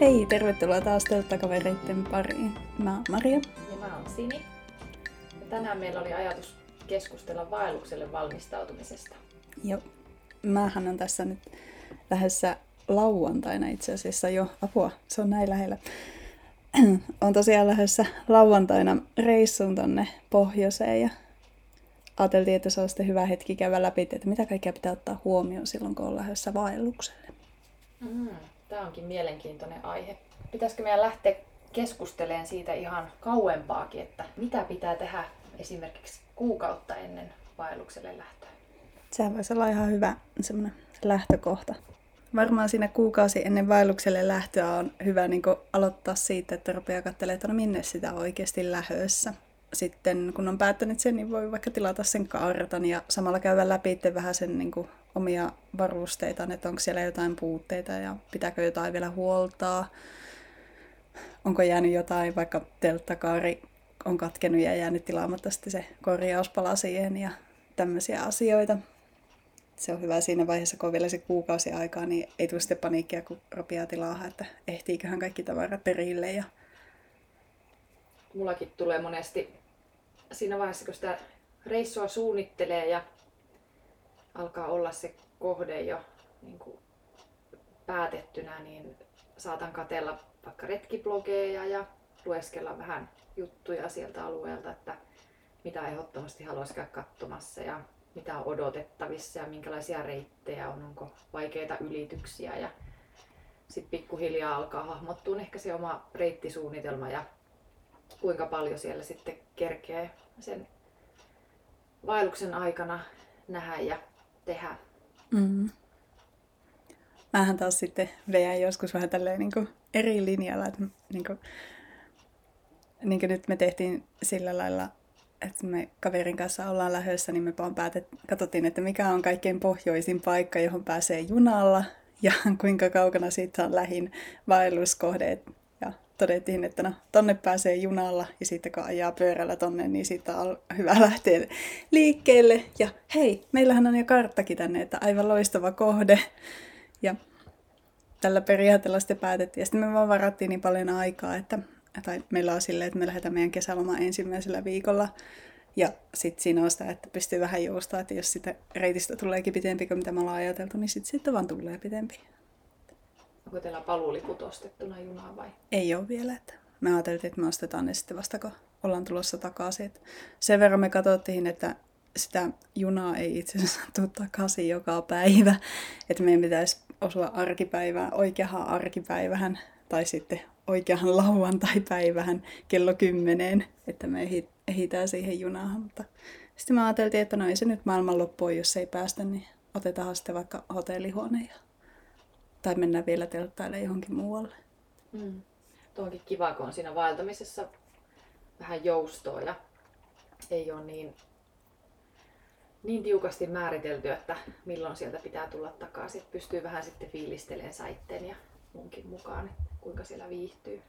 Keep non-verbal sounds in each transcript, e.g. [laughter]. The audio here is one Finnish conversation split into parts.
Hei, tervetuloa taas Telttakavereitten pariin. Mä oon Maria. Ja mä oon Sini. Ja tänään meillä oli ajatus keskustella vaellukselle valmistautumisesta. Joo. Mähän on tässä nyt lähdössä lauantaina itse asiassa jo. Apua, se on näin lähellä. [clears throat] on tosiaan lähdössä lauantaina reissuun tonne pohjoiseen ja ajateltiin, että se on sitten hyvä hetki käydä läpi, että mitä kaikkea pitää ottaa huomioon silloin, kun on lähdössä vaellukselle. Mm, Tämä onkin mielenkiintoinen aihe. Pitäisikö meidän lähteä keskustelemaan siitä ihan kauempaakin, että mitä pitää tehdä esimerkiksi kuukautta ennen vaellukselle lähtöä? Sehän voisi olla ihan hyvä semmoinen lähtökohta. Varmaan siinä kuukausi ennen vaellukselle lähtöä on hyvä niin aloittaa siitä, että rupeaa katselemaan, että no minne sitä oikeasti lähössä. Sitten kun on päättänyt sen, niin voi vaikka tilata sen kartan ja samalla käydä läpi vähän sen niin omia varusteita, että onko siellä jotain puutteita ja pitääkö jotain vielä huoltaa. Onko jäänyt jotain, vaikka telttakaari on katkenut ja jäänyt tilaamatta sitten se korjauspala siihen ja tämmöisiä asioita se on hyvä siinä vaiheessa, kun on vielä se kuukausi aikaa, niin ei tule sitten paniikkia, kun ropiaa tilaa, että ehtiiköhän kaikki tavarat perille. Ja... Mullakin tulee monesti siinä vaiheessa, kun sitä reissua suunnittelee ja alkaa olla se kohde jo niin kuin päätettynä, niin saatan katella vaikka retkiblogeja ja lueskella vähän juttuja sieltä alueelta, että mitä ehdottomasti haluaisi käydä katsomassa. Ja mitä on odotettavissa ja minkälaisia reittejä on, onko vaikeita ylityksiä ja sitten pikkuhiljaa alkaa hahmottua ehkä se oma reittisuunnitelma ja kuinka paljon siellä sitten kerkee sen vaelluksen aikana nähdä ja tehdä. Mm. Mähän taas sitten veän joskus vähän tälleen niin kuin eri linjalla, että niin kuin, niin kuin nyt me tehtiin sillä lailla että me kaverin kanssa ollaan lähdössä, niin me vaan päätet, katsottiin, että mikä on kaikkein pohjoisin paikka, johon pääsee junalla ja [laughs] kuinka kaukana siitä on lähin vaelluskohde. Todettiin, että no, tonne pääsee junalla ja sitten kun ajaa pyörällä tonne, niin siitä on hyvä lähteä liikkeelle. Ja hei, meillähän on jo karttakin tänne, että aivan loistava kohde. Ja tällä periaatteella sitten päätettiin. Ja sitten me vaan varattiin niin paljon aikaa, että tai meillä on silleen, että me lähdetään meidän kesäloma ensimmäisellä viikolla. Ja sitten siinä on sitä, että pystyy vähän joustaa, että jos sitä reitistä tuleekin pitempi kuin mitä me ollaan ajateltu, niin sitten sit vaan tulee pitempi. Onko teillä paluuliput ostettuna junaan vai? Ei ole vielä. Että me ajateltiin, että me ostetaan ne sitten vasta, kun ollaan tulossa takaisin. Et sen verran me katsottiin, että sitä junaa ei itse asiassa tule takaisin joka päivä. Että meidän pitäisi osua arkipäivään, oikeahan arkipäivähän, tai sitten oikeahan lauantai-päivähän kello kymmeneen, että me ehitään siihen junaan. Mutta sitten mä ajateltiin, että no ei se nyt maailmanloppu jos ei päästä, niin otetaan sitten vaikka hotellihuone ja... tai mennään vielä telttaille johonkin muualle. Mm. Tuo onkin kiva, kun on siinä vaeltamisessa vähän joustoa ja ei ole niin, niin tiukasti määritelty, että milloin sieltä pitää tulla takaisin. Pystyy vähän sitten fiilistelemään saitteen ja munkin mukaan kuinka siellä viihtyy.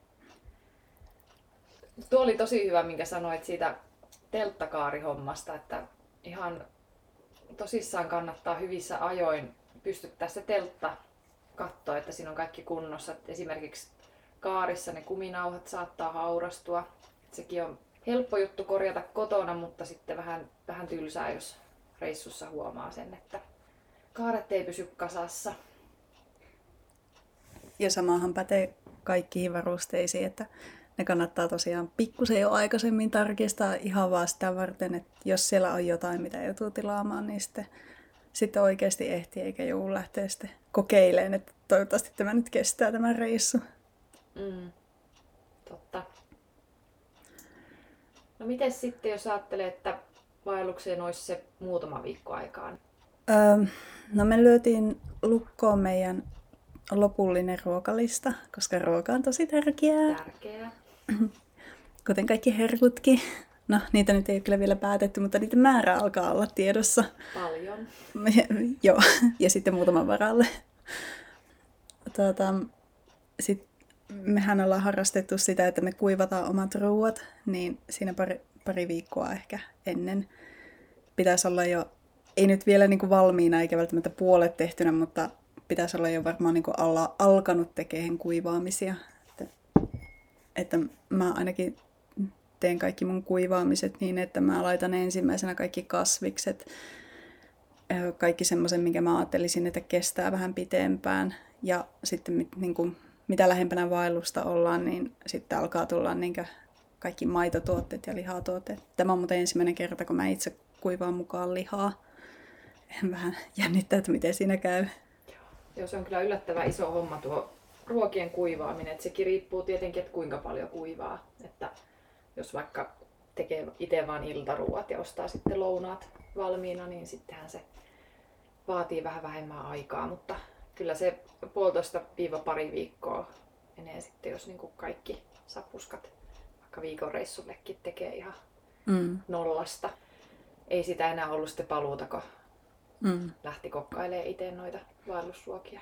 Tuo oli tosi hyvä, minkä sanoit siitä telttakaarihommasta, että ihan tosissaan kannattaa hyvissä ajoin pystyttää se teltta katsoa, että siinä on kaikki kunnossa. Et esimerkiksi kaarissa ne kuminauhat saattaa haurastua. Et sekin on helppo juttu korjata kotona, mutta sitten vähän, vähän tylsää, jos reissussa huomaa sen, että kaaret ei pysy kasassa. Ja samahan pätee kaikkiin varusteisiin, että ne kannattaa tosiaan pikkusen jo aikaisemmin tarkistaa ihan vaan sitä varten, että jos siellä on jotain, mitä joutuu tilaamaan, niin sitten, sitten oikeasti ehtii eikä joudu lähteä sitten kokeilemaan, että toivottavasti tämä nyt kestää tämä reissu. Mm, totta. No miten sitten, jos ajattelee, että vaellukseen olisi se muutama viikko aikaan? Öö, no me lyötiin lukkoon meidän lopullinen ruokalista, koska ruoka on tosi tärkeää. Tärkeää. [clears throat] Kuten kaikki herkutkin. No, niitä nyt ei ole kyllä vielä päätetty, mutta niitä määrä alkaa olla tiedossa. Paljon. [laughs] Joo, ja sitten muutaman varalle. Tuota, sit mehän ollaan harrastettu sitä, että me kuivataan omat ruuat, niin siinä pari, pari viikkoa ehkä ennen pitäisi olla jo, ei nyt vielä niin kuin valmiina eikä välttämättä puolet tehtynä, mutta pitäisi olla jo varmaan niin kuin alla, alkanut tekemään kuivaamisia. Että, että mä ainakin teen kaikki mun kuivaamiset niin, että mä laitan ensimmäisenä kaikki kasvikset, kaikki semmoisen, minkä mä ajattelisin, että kestää vähän pitempään. Ja sitten niin kuin, mitä lähempänä vaellusta ollaan, niin sitten alkaa tulla niin kaikki maitotuotteet ja lihatuotteet. Tämä on muuten ensimmäinen kerta, kun mä itse kuivaan mukaan lihaa. Vähän jännittää, että miten siinä käy. Joo, se on kyllä yllättävän iso homma tuo ruokien kuivaaminen. Että sekin riippuu tietenkin, että kuinka paljon kuivaa. Että jos vaikka tekee itse vain iltaruuat ja ostaa sitten lounaat valmiina, niin sittenhän se vaatii vähän vähemmän aikaa, mutta kyllä se puolitoista viiva pari viikkoa menee sitten, jos niin kuin kaikki sapuskat vaikka viikon reissullekin tekee ihan mm. nollasta. Ei sitä enää ollut sitten paluuta, kun mm. lähti kokkailemaan itse noita vaellusruokia.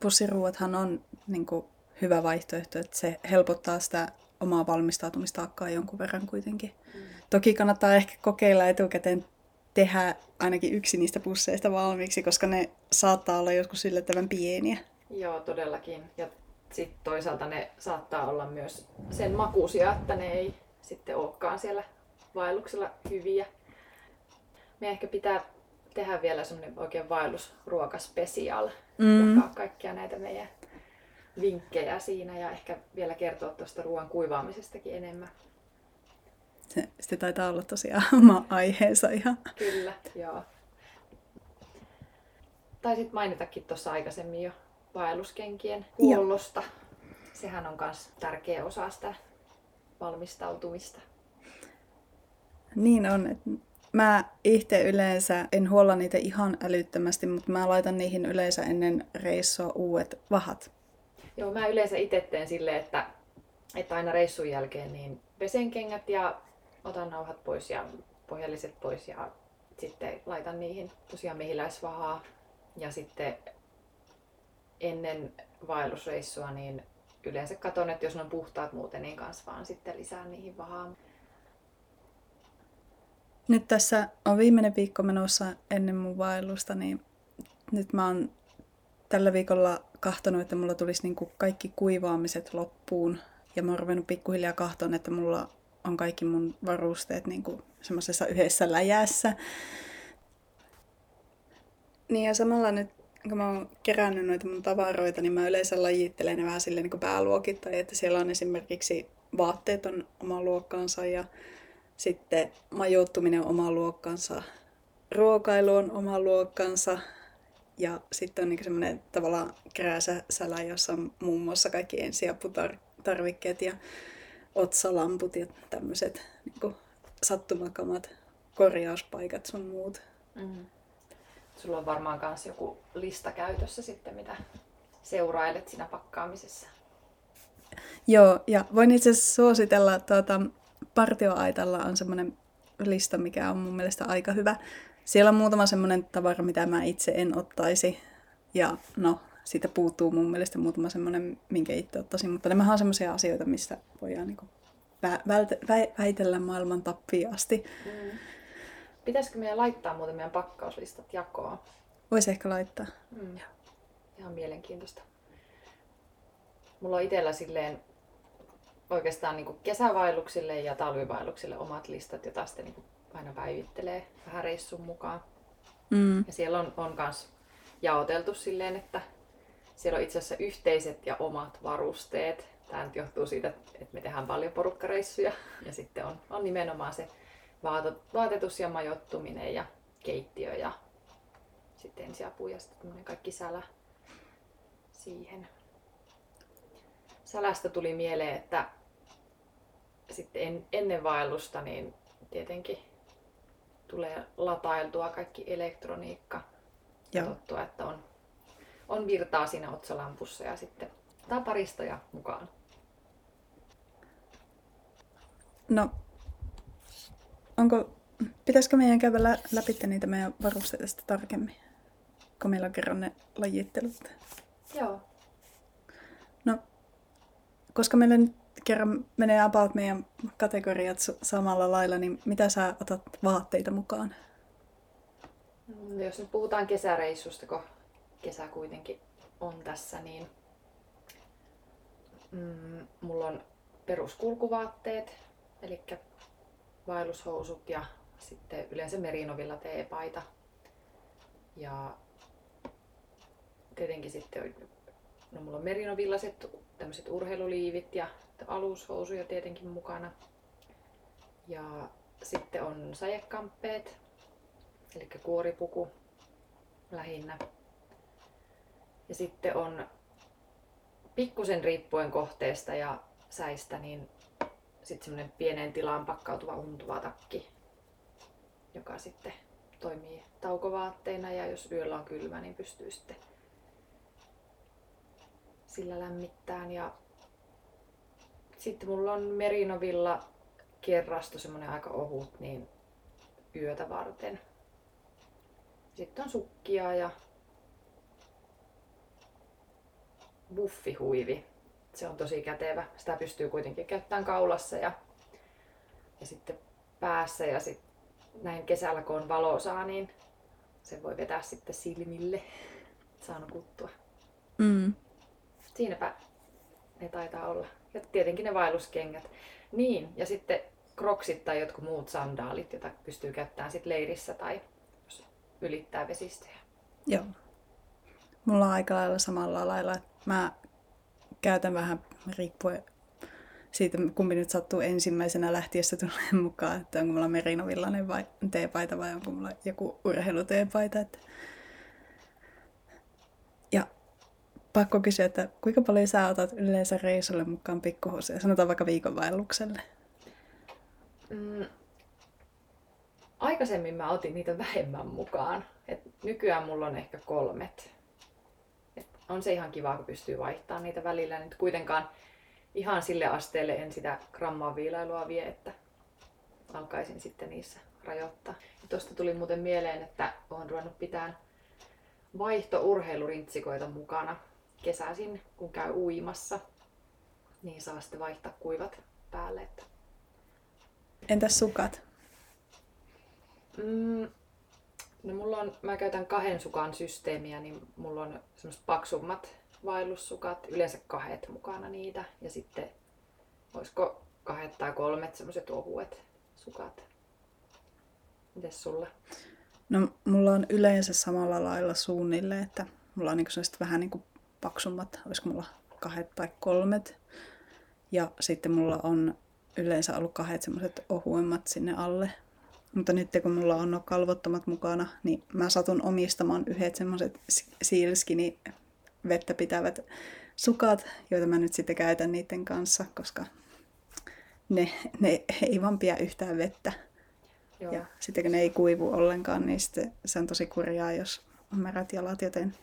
Pussiruuathan on niin kuin, hyvä vaihtoehto, että se helpottaa sitä omaa valmistautumistaakkaa jonkun verran kuitenkin. Mm. Toki kannattaa ehkä kokeilla etukäteen tehdä ainakin yksi niistä pusseista valmiiksi, koska ne saattaa olla joskus yllättävän pieniä. Joo, todellakin. Ja sitten toisaalta ne saattaa olla myös sen makuisia, että ne ei sitten olekaan siellä vaelluksella hyviä. Me ehkä pitää tehdä vielä semmoinen oikein vaellusruokaspesial, mm. jakaa kaikkia näitä meidän vinkkejä siinä ja ehkä vielä kertoa tuosta ruoan kuivaamisestakin enemmän. Se, se taitaa olla tosiaan [laughs] oma aiheensa ihan. Kyllä, joo. Taisit mainitakin tuossa aikaisemmin jo vaelluskenkien huollosta. Joo. Sehän on myös tärkeä osa sitä valmistautumista. Niin on. Mä itse yleensä en huolla niitä ihan älyttömästi, mutta mä laitan niihin yleensä ennen reissua uudet vahat. Joo, mä yleensä itse teen silleen, että, että aina reissun jälkeen niin pesen kengät ja otan nauhat pois ja pohjalliset pois ja sitten laitan niihin tosiaan mehiläisvahaa. Ja sitten ennen vaellusreissua niin yleensä katon, että jos ne on puhtaat muuten, niin kans vaan sitten lisää niihin vahaa. Nyt tässä on viimeinen viikko menossa ennen mun vaellusta, niin nyt mä oon tällä viikolla kahtonut, että mulla tulisi niin kuin kaikki kuivaamiset loppuun. Ja mä oon ruvennut pikkuhiljaa kahtoon, että mulla on kaikki mun varusteet niin kuin semmoisessa yhdessä läjässä. Niin ja samalla nyt, kun mä oon kerännyt noita mun tavaroita, niin mä yleensä lajittelen ne vähän silleen niin pääluokittain, että siellä on esimerkiksi vaatteet on oma luokkansa ja sitten majoittuminen on oma luokkansa, ruokailu on oma luokkansa, ja sitten on niin semmoinen tavallaan krääsä-sälä, jossa on muun muassa kaikki ensiaputarvikkeet ja otsalamput ja tämmöiset niin sattumakamat, korjauspaikat sun muut. Mm. Sulla on varmaan myös joku lista käytössä sitten, mitä seurailet siinä pakkaamisessa. Joo, ja voin itse asiassa suositella, tuota, partioaitalla on semmoinen lista, mikä on mun mielestä aika hyvä. Siellä on muutama semmoinen tavara, mitä mä itse en ottaisi. Ja no, siitä puuttuu mun mielestä muutama semmoinen, minkä itse ottaisin. Mutta nämä on semmoisia asioita, mistä voidaan niin vä- vä- väitellä maailman tappiin asti. Mm. Pitäisikö meidän laittaa muuten meidän pakkauslistat jakoon? Voisi ehkä laittaa. Mm. Ihan mielenkiintoista. Mulla on itsellä silleen oikeastaan niin kesävaelluksille ja talvivaelluksille omat listat, joita sitten niin aina päivittelee vähän reissun mukaan. Mm. Ja siellä on, on kans jaoteltu silleen, että siellä on itse asiassa yhteiset ja omat varusteet. Tämä nyt johtuu siitä, että me tehdään paljon porukkareissuja ja sitten on, on nimenomaan se vaatetus ja majoittuminen ja keittiö ja sitten ensiapu ja sitten kaikki sälä siihen. Sälästä tuli mieleen, että sitten en, ennen vaellusta niin tietenkin tulee latailtua kaikki elektroniikka. Katsottua, että on, on virtaa siinä otsalampussa ja sitten taparistoja mukaan. No, onko, pitäisikö meidän käydä läpi niitä meidän varusteita sitten tarkemmin, kun meillä on kerran ne lajittelut? Joo. No, koska meillä nyt kerran menee about meidän kategoriat samalla lailla, niin mitä sä otat vaatteita mukaan? No, jos nyt puhutaan kesäreissusta, kun kesä kuitenkin on tässä, niin mm, mulla on peruskulkuvaatteet, eli vaellushousut ja sitten yleensä merinovilla teepaita. Ja tietenkin sitten no mulla on merinovillaset tämmöiset urheiluliivit ja alushousuja tietenkin mukana. Ja sitten on sajekamppeet, eli kuoripuku lähinnä. Ja sitten on pikkusen riippuen kohteesta ja säistä, niin sitten semmoinen pieneen tilaan pakkautuva untuva takki, joka sitten toimii taukovaatteina ja jos yöllä on kylmä, niin pystyy sitten sillä lämmittämään. Ja sitten mulla on merinovilla kerrasto semmonen aika ohut, niin yötä varten. Sitten on sukkia ja buffihuivi. Se on tosi kätevä. Sitä pystyy kuitenkin käyttämään kaulassa ja, ja sitten päässä ja sitten näin kesällä kun on valosaa, niin se voi vetää sitten silmille. Saa nukuttua. Mm. Siinäpä ne taitaa olla. Ja tietenkin ne vaelluskengät. Niin, ja sitten kroksit tai jotkut muut sandaalit, joita pystyy käyttämään sit leirissä tai jos ylittää vesistöjä. Joo. Mulla on aika lailla samalla lailla. Mä käytän vähän riippuen siitä, kumpi nyt sattuu ensimmäisenä lähtiessä tulee mukaan, että onko mulla merinovillainen vai teepaita vai onko mulla joku urheiluteepaita. Että... Ja pakko kysyä, että kuinka paljon sä otat yleensä reissulle mukaan pikkuhousuja? Sanotaan vaikka viikonvaellukselle. Mm, aikaisemmin mä otin niitä vähemmän mukaan. Et nykyään mulla on ehkä kolmet. On se ihan kiva, kun pystyy vaihtamaan niitä välillä. Nyt kuitenkaan ihan sille asteelle en sitä grammaa viilailua vie, että alkaisin sitten niissä rajoittaa. Tuosta tuli muuten mieleen, että olen ruvennut pitämään vaihtourheilurintsikoita mukana kesäisin, kun käy uimassa. Niin saa sitten vaihtaa kuivat päälle. Että Entäs sukat? Mm, no mulla on, mä käytän kahden sukan systeemiä, niin mulla on semmoiset paksummat vaellussukat, yleensä kahdet mukana niitä. Ja sitten olisiko kahdet tai kolmet semmoiset ohuet sukat. Mites sulla? No mulla on yleensä samalla lailla suunnille, että mulla on niinku vähän niinku paksummat, olisiko mulla kahdet tai kolmet. Ja sitten mulla on yleensä ollut kahdet semmoiset ohuemmat sinne alle. Mutta nyt kun mulla on no kalvottomat mukana, niin mä satun omistamaan yhdet semmoiset siilskini vettä pitävät sukat, joita mä nyt sitten käytän niiden kanssa, koska ne, ne ei vaan pidä yhtään vettä. Joo. Ja sitten kun ne ei kuivu ollenkaan, niin sitten se on tosi kurjaa, jos on märät jalat, joten...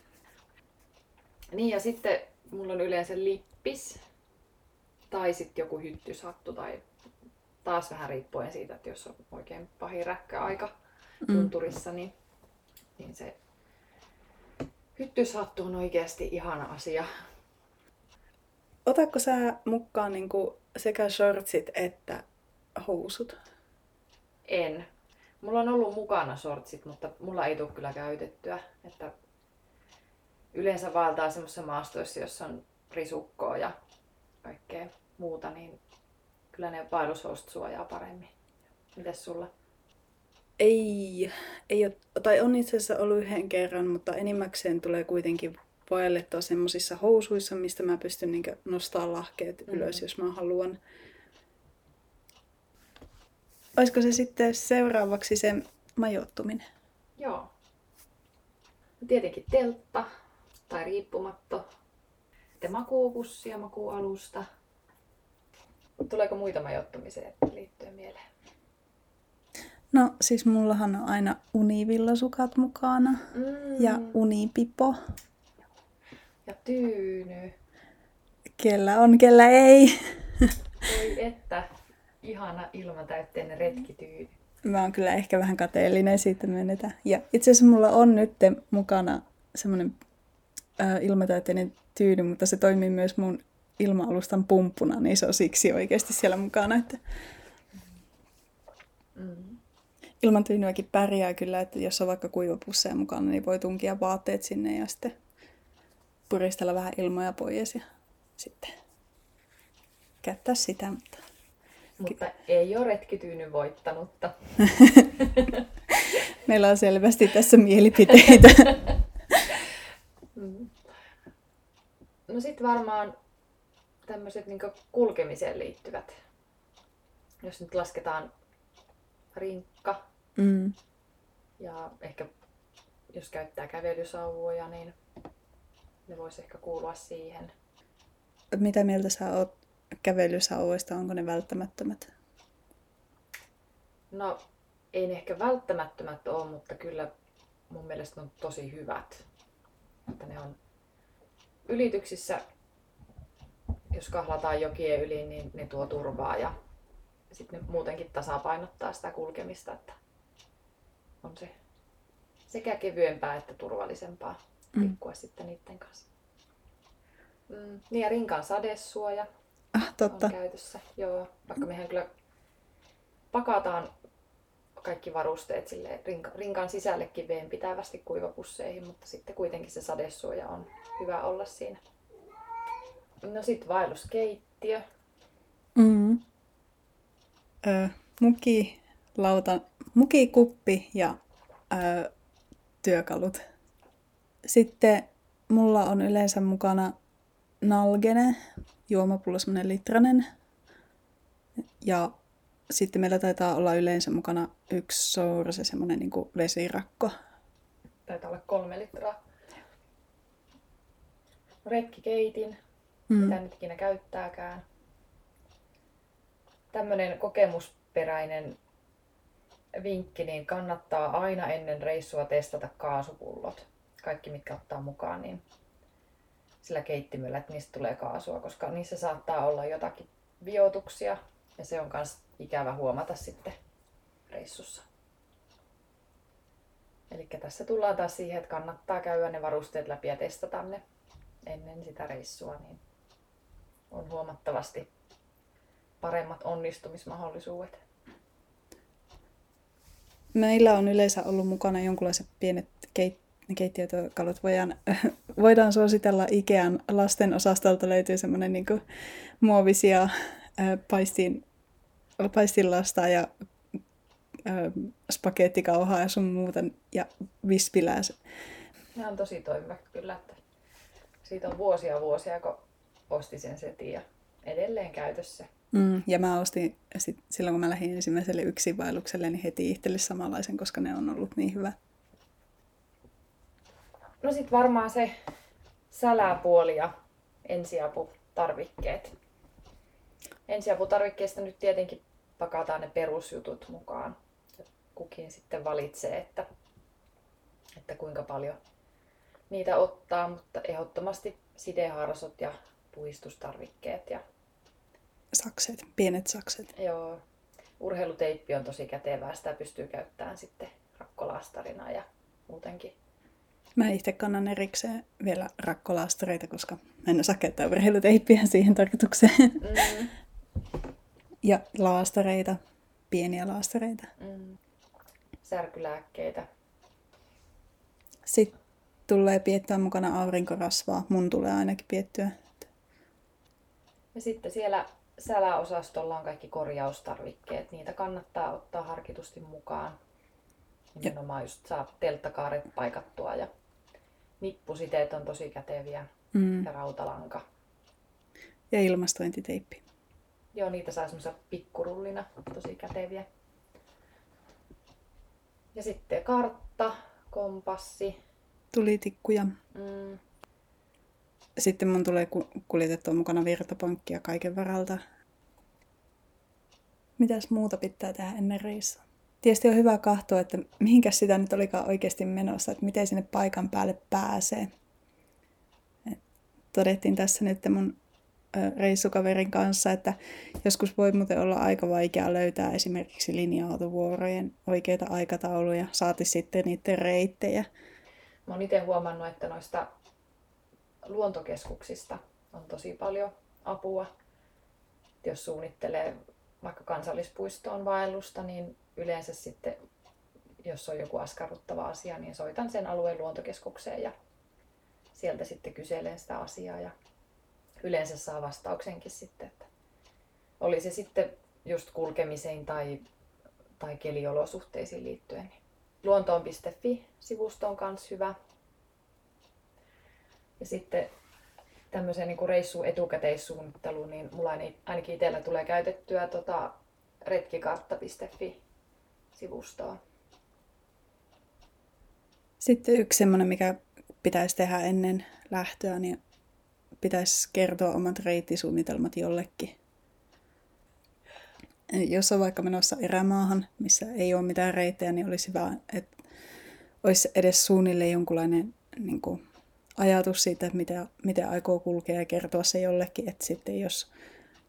Niin ja sitten mulla on yleensä lippis, tai sitten joku hyttyshattu tai taas vähän riippuen siitä, että jos on oikein pahin räkkäaika mm. tunturissa, niin, niin se hyttyshattu on oikeasti ihana asia. Otatko sä mukaan niin sekä shortsit että housut? En. Mulla on ollut mukana shortsit, mutta mulla ei tule kyllä käytettyä. Että yleensä vaeltaa semmoisessa maastoissa, jossa on risukkoa ja kaikkea muuta, niin kyllä ne vaellushousut suojaa paremmin. Mites sulla? Ei, ei ole, tai on itse asiassa ollut yhden kerran, mutta enimmäkseen tulee kuitenkin vaellettua semmoisissa housuissa, mistä mä pystyn niin nostamaan lahkeet mm. ylös, jos mä haluan. Olisiko se sitten seuraavaksi se majoittuminen? Joo. Tietenkin teltta tai riippumatto. Sitten makuupussi ja makuualusta. Tuleeko muita majoittumiseen liittyen mieleen? No siis mullahan on aina univillasukat mukana mm. ja unipipo. Ja tyyny. Kellä on, kellä ei. Oi että, ihana ilmatäytteinen retkityyny. Mä oon kyllä ehkä vähän kateellinen siitä mennetä. Ja itse asiassa mulla on nyt mukana semmoinen äh, ilmatäytteinen tyyny, mutta se toimii myös mun ilma-alustan pumppuna, niin se on siksi oikeasti siellä mukana. Että... Mm. Ilman tyynyäkin pärjää kyllä, että jos on vaikka kuivapusseja mukana, niin voi tunkia vaatteet sinne ja sitten puristella vähän ilmoja pois ja sitten käyttää sitä. Mutta... Mutta ei ole retkityyny voittanutta. [laughs] Meillä on selvästi tässä mielipiteitä. [laughs] Mm. No sitten varmaan tämmöiset niin kulkemiseen liittyvät. Jos nyt lasketaan rinkka Mm. ja ehkä jos käyttää kävelysauvoja, niin ne voisi ehkä kuulua siihen. Mitä mieltä sä oot kävelysauvoista? Onko ne välttämättömät? No, ei ne ehkä välttämättömät ole, mutta kyllä mun mielestä ne on tosi hyvät. Että ne on ylityksissä, jos kahlataan jokien yli, niin ne tuo turvaa ja sitten ne muutenkin tasapainottaa sitä kulkemista, että on se sekä kevyempää että turvallisempaa Mm. liikkua sitten niiden kanssa. Mm, niin ja rinkan sadesuoja Ah, totta. on käytössä. Joo, vaikka mehän kyllä pakataan kaikki varusteet sille rinka, rinkan sisällekin veen pitävästi kuivapusseihin, mutta sitten kuitenkin se sadesuoja on hyvä olla siinä. No sitten vaelluskeittiö. Mm. Ö, muki, lauta, mukikuppi ja ö, työkalut. Sitten mulla on yleensä mukana nalgene, juomapullo semmonen litranen. Ja sitten meillä taitaa olla yleensä mukana yksi sourase, semmonen niinku vesirakko. Taitaa olla kolme litraa. Retkikeitin, Mm. mitä nyt ikinä käyttääkään. Tämmöinen kokemusperäinen vinkki, niin kannattaa aina ennen reissua testata kaasupullot. Kaikki, mitkä ottaa mukaan, niin sillä keittimellä, että niistä tulee kaasua, koska niissä saattaa olla jotakin viotuksia ja se on myös ikävä huomata sitten reissussa. Eli tässä tullaan taas siihen, että kannattaa käydä ne varusteet läpi ja testata ne ennen sitä reissua, niin on huomattavasti paremmat onnistumismahdollisuudet. Meillä on yleensä ollut mukana jonkunlaiset pienet keit- keittiötyökalut. Voidaan, [laughs] voidaan suositella Ikean lasten osastolta löytyy semmoinen niin muovisia ää, paistin, paistinlasta ja ää, spagettikauhaa ja sun muuta ja vispilää. Ne on tosi toimivat kyllä, että siitä on vuosia vuosia, kun ostin sen setin ja edelleen käytössä. Mm, ja mä ostin sit, silloin, kun mä lähdin ensimmäiselle yksinvaellukselle, niin heti itselle samanlaisen, koska ne on ollut niin hyvä. No sit varmaan se säläpuoli ja ensiaputarvikkeet. Ensiaputarvikkeista nyt tietenkin pakataan ne perusjutut mukaan. Kukin sitten valitsee, että, että kuinka paljon niitä ottaa, mutta ehdottomasti sideharsot ja puistustarvikkeet ja Sakset, pienet sakset. joo, urheiluteippi on tosi kätevää, sitä pystyy käyttämään sitten rakkolastarina ja muutenkin Mä itse kannan erikseen vielä rakkolastareita, koska mä en osaa käyttää urheiluteippiä siihen tarkoitukseen. Mm, [laughs] Ja laastareita, pieniä laastareita. mm. Särkylääkkeitä. Sitten tulee piettyä mukana aurinkorasvaa. Mun tulee ainakin piettyä. Ja sitten siellä säläosastolla on kaikki korjaustarvikkeet. Niitä kannattaa ottaa harkitusti mukaan. Nimenomaan just saa telttakaaret paikattua ja nippusiteet on tosi käteviä Mm. ja rautalanka. Ja ilmastointiteippi. Joo, niitä saa semmoisena pikkurullina, tosi käteviä. Ja sitten kartta, kompassi. Tulitikkuja. Mm, Sitten mun tulee ku- kuljetettua mukana virtapankkia kaiken varalta. Mitäs muuta pitää tehdä ennen reissua? Tietysti on hyvä kahtoa, että mihinkäs sitä nyt olikaan oikeasti menossa, että miten sinne paikan päälle pääsee. Et todettiin tässä nyt mun reissukaverin kanssa, että joskus voi muuten olla aika vaikea löytää esimerkiksi linja-autovuorojen oikeita aikatauluja, saati sitten niiden reittejä. Mä oon itse huomannut, että noista luontokeskuksista on tosi paljon apua. Jos suunnittelee vaikka kansallispuistoon vaellusta, niin yleensä sitten, jos on joku askarruttava asia, niin soitan sen alueen luontokeskukseen ja sieltä sitten kyselen sitä asiaa ja yleensä saa vastauksenkin sitten. Että oli se sitten just kulkemiseen tai, tai keliolosuhteisiin liittyen. Niin luontoon.fi-sivusto on myös hyvä. Ja sitten tämmöiseen niin reissu etukäteissuunnitteluun, niin mulla ainakin itsellä tulee käytettyä tota retkikartta.fi-sivustoa. Sitten yksi semmoinen, mikä pitäisi tehdä ennen lähtöä, niin pitäisi kertoa omat reittisuunnitelmat jollekin. Jos on vaikka menossa erämaahan, missä ei ole mitään reittejä, niin olisi hyvä, että olisi edes suunnilleen jonkunlainen niin kuin, ajatus siitä, että mitä, miten aikoo kulkea ja kertoa se jollekin, että sitten jos,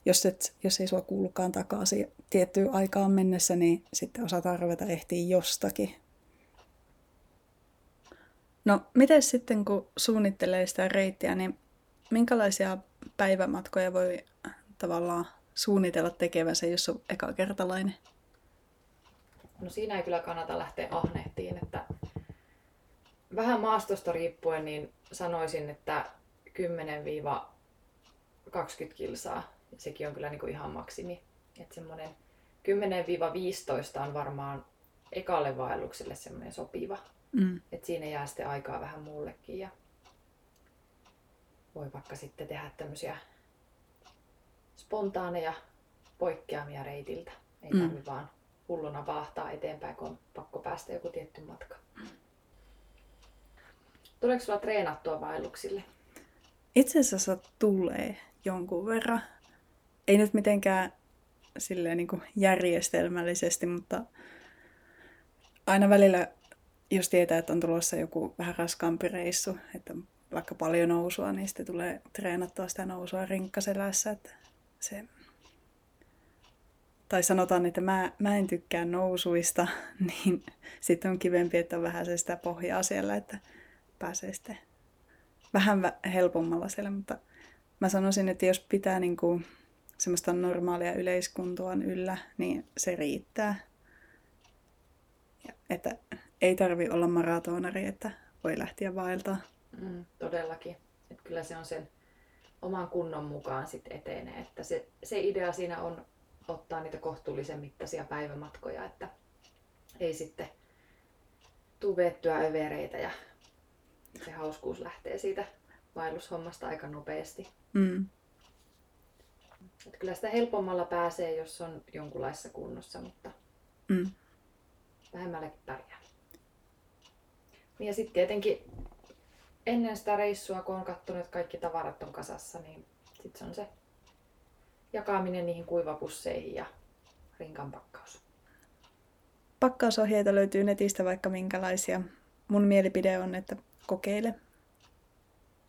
jos, et, jos ei sua kuulukaan takaisin tiettyyn aikaan mennessä, niin sitten osataan ruveta ehtiä jostakin. No, miten sitten kun suunnittelee sitä reittiä, niin minkälaisia päivämatkoja voi tavallaan suunnitella tekevänsä, jos on ekakertalainen? No siinä ei kyllä kannata lähteä ahnehtiin, että vähän maastosta riippuen niin sanoisin, että 10-20 kilsaa. Sekin on kyllä niin kuin ihan maksimi. Että semmoinen 10-15 on varmaan ekalle vaellukselle semmoinen sopiva. Mm. Että siinä jää sitten aikaa vähän muullekin. Ja voi vaikka sitten tehdä tämmöisiä spontaaneja poikkeamia reitiltä. Ei mm. vaan hulluna vaahtaa eteenpäin, kun on pakko päästä joku tietty matka. Tuleeko sulla treenattua vaelluksille? Itse asiassa tulee jonkun verran. Ei nyt mitenkään silleen niin kuin järjestelmällisesti, mutta aina välillä, jos tietää, että on tulossa joku vähän raskaampi reissu, että vaikka paljon nousua, niin sitten tulee treenattua sitä nousua rinkkaselässä. Että se... Tai sanotaan, että mä, mä en tykkää nousuista, [laughs] niin sitten on kivempi, että on vähän se sitä pohjaa siellä, että pääsee sitten vähän helpommalla siellä, mutta mä sanoisin, että jos pitää niin kuin semmoista normaalia yleiskuntoa yllä, niin se riittää. Että ei tarvi olla maratonari, että voi lähteä vaeltaa. Mm, todellakin. Et kyllä se on sen oman kunnon mukaan sitten etenee. Että se, se idea siinä on ottaa niitä kohtuullisen mittaisia päivämatkoja, että ei sitten tuu övereitä ja se hauskuus lähtee siitä vaellushommasta aika nopeasti. Mm. Että kyllä sitä helpommalla pääsee, jos on jonkunlaisessa kunnossa, mutta mm. vähemmälläkin pärjää. Ja sitten tietenkin ennen sitä reissua, kun on katsonut, että kaikki tavarat on kasassa, niin sitten se on se jakaminen niihin kuivapusseihin ja rinkan pakkaus. Pakkausohjeita löytyy netistä vaikka minkälaisia. Mun mielipide on, että kokeile.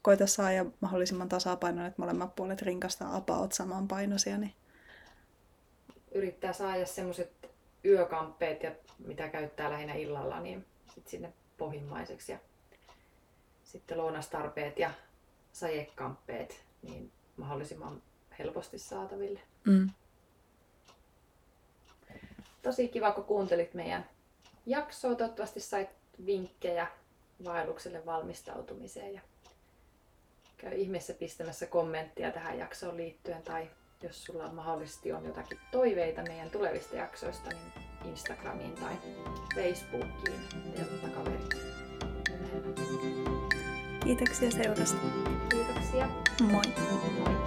Koita saada mahdollisimman tasapainon, että molemmat puolet rinkasta apaut samanpainoisia. Niin... Yrittää saada semmoiset yökamppeet, ja mitä käyttää lähinnä illalla, niin sit sinne pohjimmaiseksi. Ja sitten lounastarpeet ja sajekamppeet niin mahdollisimman helposti saataville. Mm. Tosi kiva, kun kuuntelit meidän jaksoa. Toivottavasti sait vinkkejä vaellukselle valmistautumiseen. Ja käy ihmeessä pistämässä kommenttia tähän jaksoon liittyen tai jos sulla mahdollisesti on jotakin toiveita meidän tulevista jaksoista, niin Instagramiin tai Facebookiin Delta-kaverit. Kiitoksia seurasta. Kiitoksia. Moi. Moi.